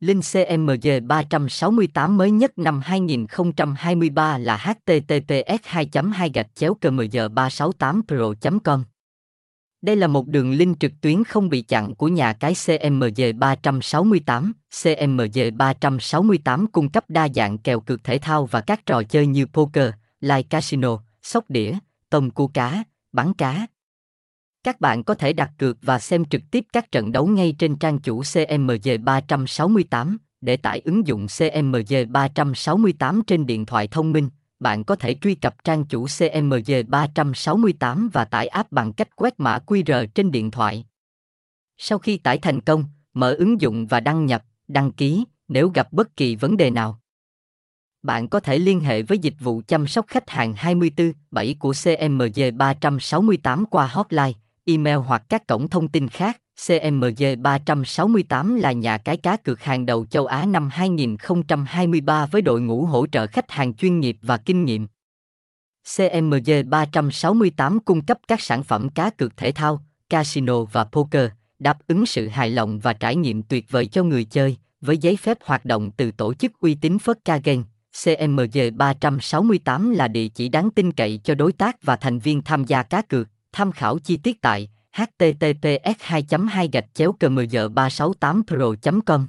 Link CMG 368 mới nhất năm 2023 là https 2 2 gạch chéo cmg 368 pro com Đây là một đường link trực tuyến không bị chặn của nhà cái CMG 368. CMG 368 cung cấp đa dạng kèo cược thể thao và các trò chơi như poker, live casino, sóc đĩa, tôm cua cá, bắn cá. Các bạn có thể đặt cược và xem trực tiếp các trận đấu ngay trên trang chủ CMG 368. Để tải ứng dụng CMG 368 trên điện thoại thông minh, bạn có thể truy cập trang chủ CMG 368 và tải app bằng cách quét mã QR trên điện thoại. Sau khi tải thành công, mở ứng dụng và đăng nhập, đăng ký nếu gặp bất kỳ vấn đề nào. Bạn có thể liên hệ với dịch vụ chăm sóc khách hàng 24/7 của CMG 368 qua hotline email hoặc các cổng thông tin khác. CMG 368 là nhà cái cá cược hàng đầu châu Á năm 2023 với đội ngũ hỗ trợ khách hàng chuyên nghiệp và kinh nghiệm. CMG 368 cung cấp các sản phẩm cá cược thể thao, casino và poker, đáp ứng sự hài lòng và trải nghiệm tuyệt vời cho người chơi, với giấy phép hoạt động từ tổ chức uy tín Phất Ca Game. CMG 368 là địa chỉ đáng tin cậy cho đối tác và thành viên tham gia cá cược. Tham khảo chi tiết tại https 2 2 gạch chéo cmg 368 pro com.